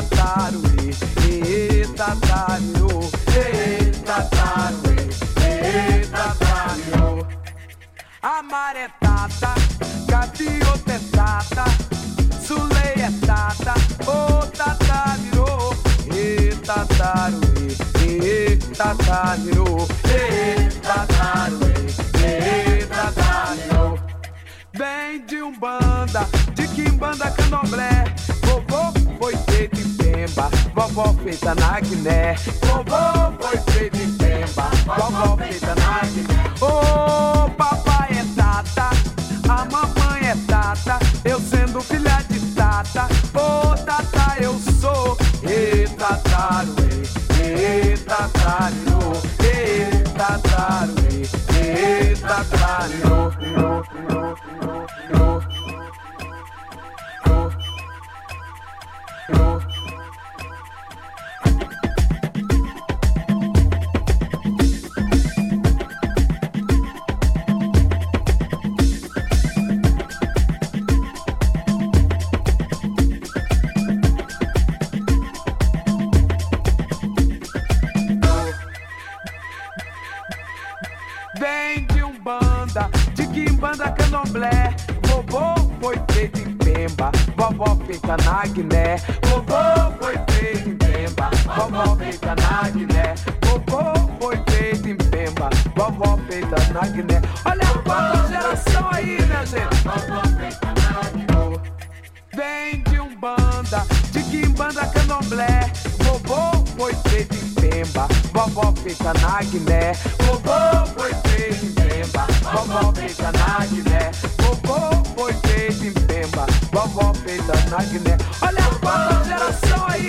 tataru, e eh, eh, tataru, e eh, tataru, e tataru. A maré tata, gaviota é tata, sulei é tata, o tata e tataru, e tataru, e tataru, e tataru. Vem de um banda, de quimbanda canoblé vovó feita na Guiné. Vovô foi feita em Pemba, vovó feita na Guiné. Ô, oh, papai é tata, a mamãe é tata, eu sendo filha de tata. Ô, oh, tata eu sou, e tataro, e tataro, e tataro, e tataro. Vovó fica na Guiné. Vovô foi feito em Pemba. Vovó fica na Guiné. Vovô foi feito em Pemba. Vovó feita na Guiné. Olha a quarta geração aí, minha gente? Vovó feita na Guiné. Vem de um banda de Quimbanda Candomblé. Vovô foi feito em Pemba. Vovó feita na Guiné. Vovô foi feito em Pemba. Vovó feita na Guiné. Vovô foi feito em Pemba dança. Feita na Guiné. Olha a geração aí.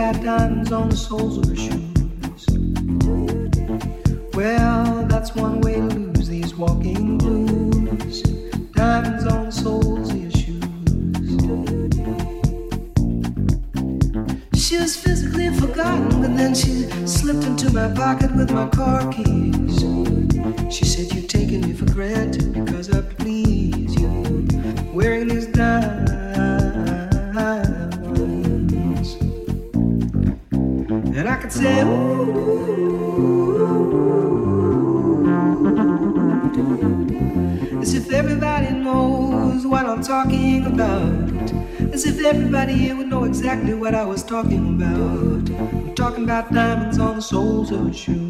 Got diamonds on the soles of her shoes. Well, that's one way to lose these walking blues. Diamonds on the soles of your shoes. She was physically forgotten, but then she slipped into my pocket with my car keys. Everybody here would know exactly what I was talking about. I'm talking about diamonds on the soles of shoes.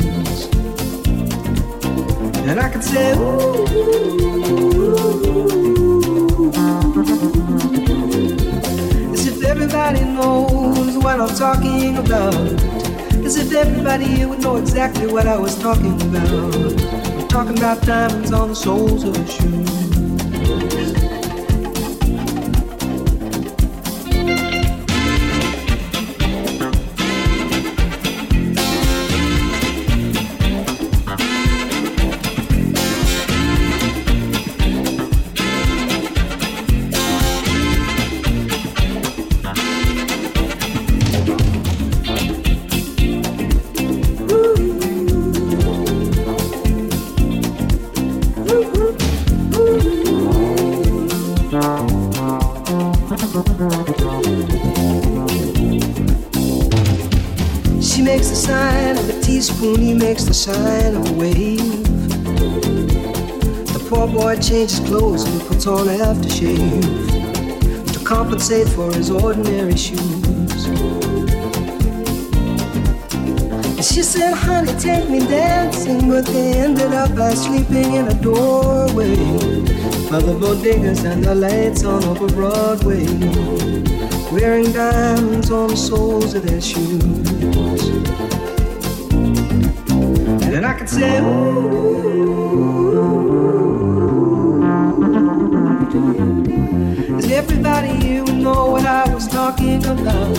And I could say, ooh, ooh, ooh, as if everybody knows what I'm talking about. As if everybody here would know exactly what I was talking about. I'm talking about diamonds on the soles of a shoe. Changes clothes and puts on aftershave to compensate for his ordinary shoes. She said, honey, take me dancing, but they ended up by sleeping in a doorway. By the bodegas and the lights on over Broadway, wearing diamonds on the soles of their shoes. And I could say, Does talking about?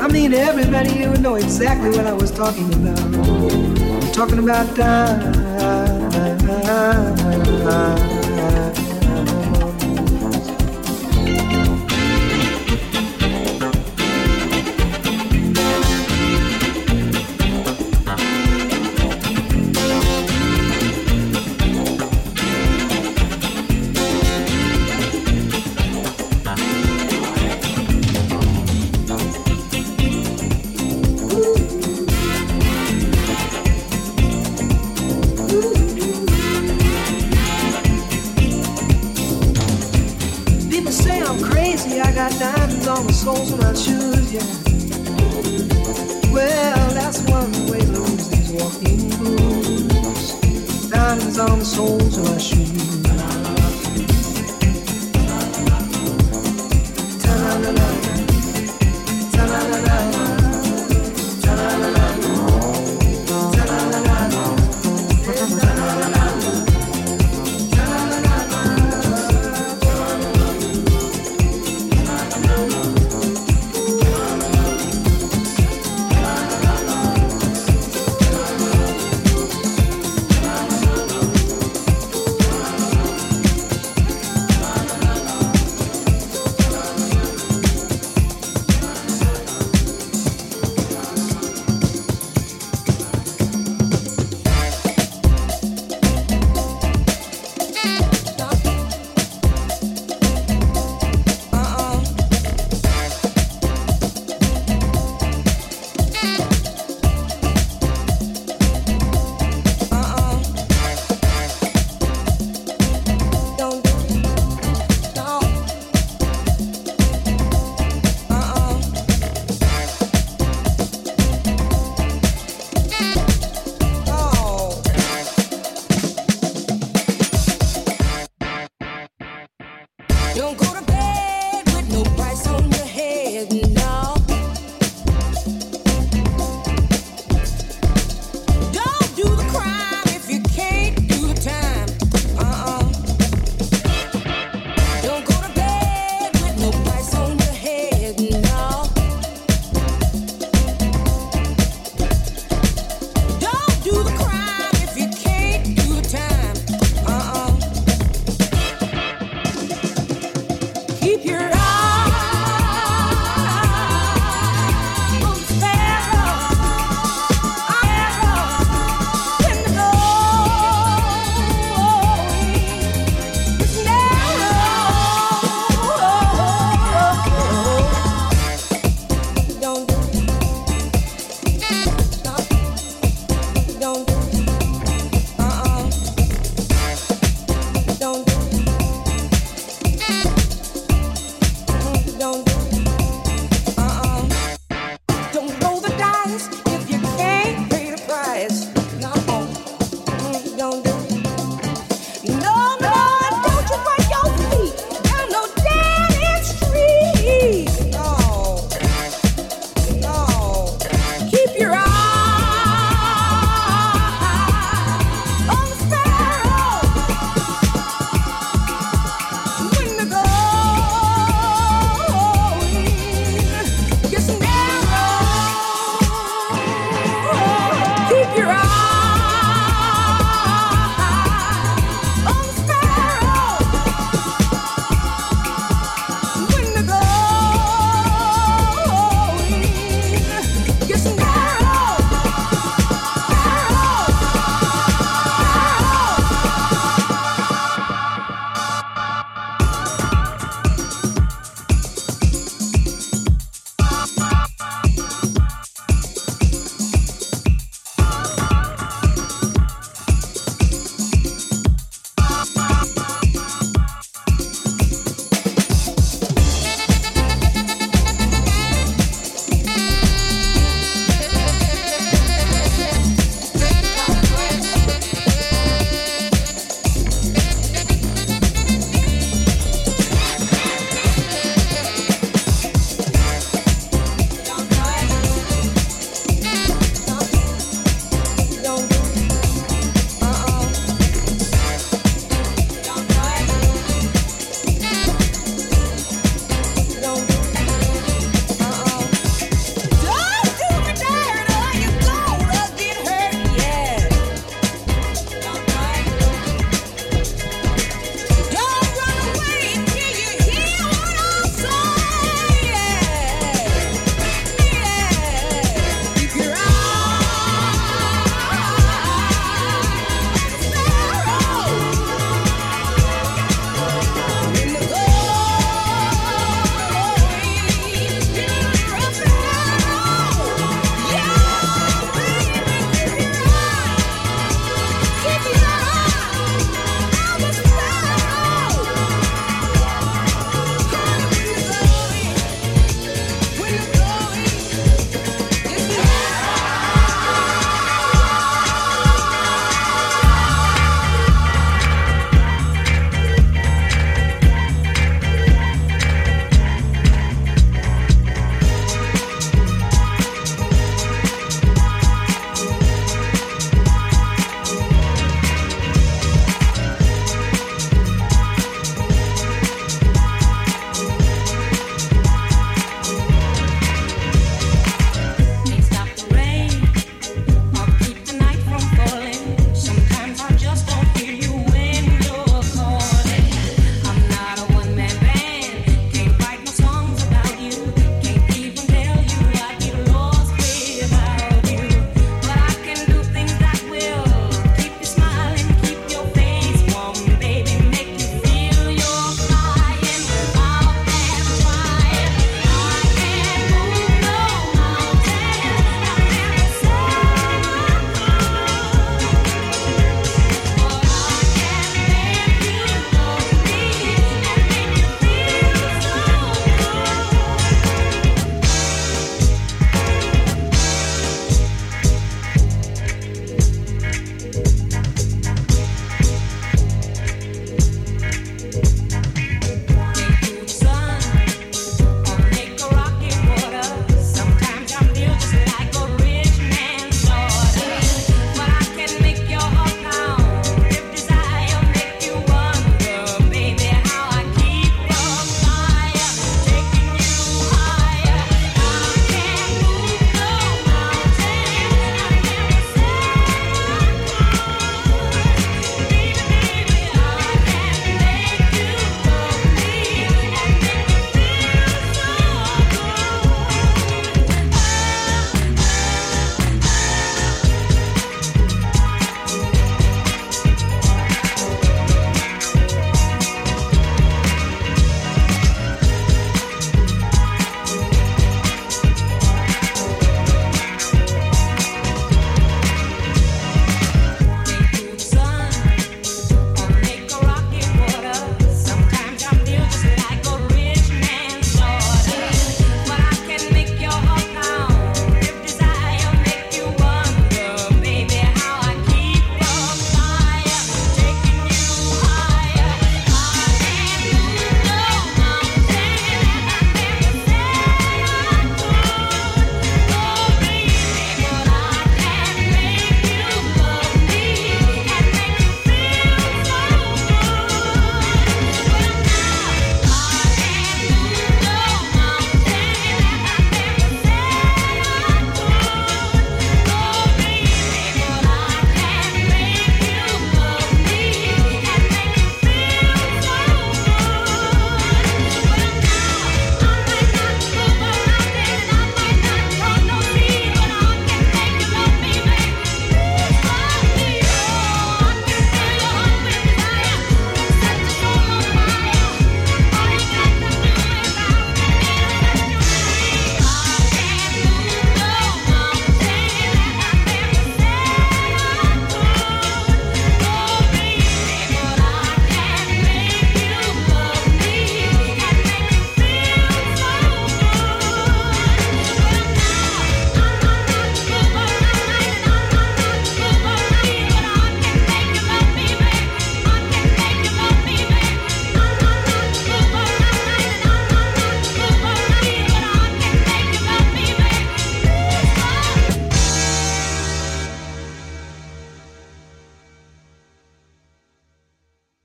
I mean, everybody here would know exactly what I was talking about. I'm talking about time.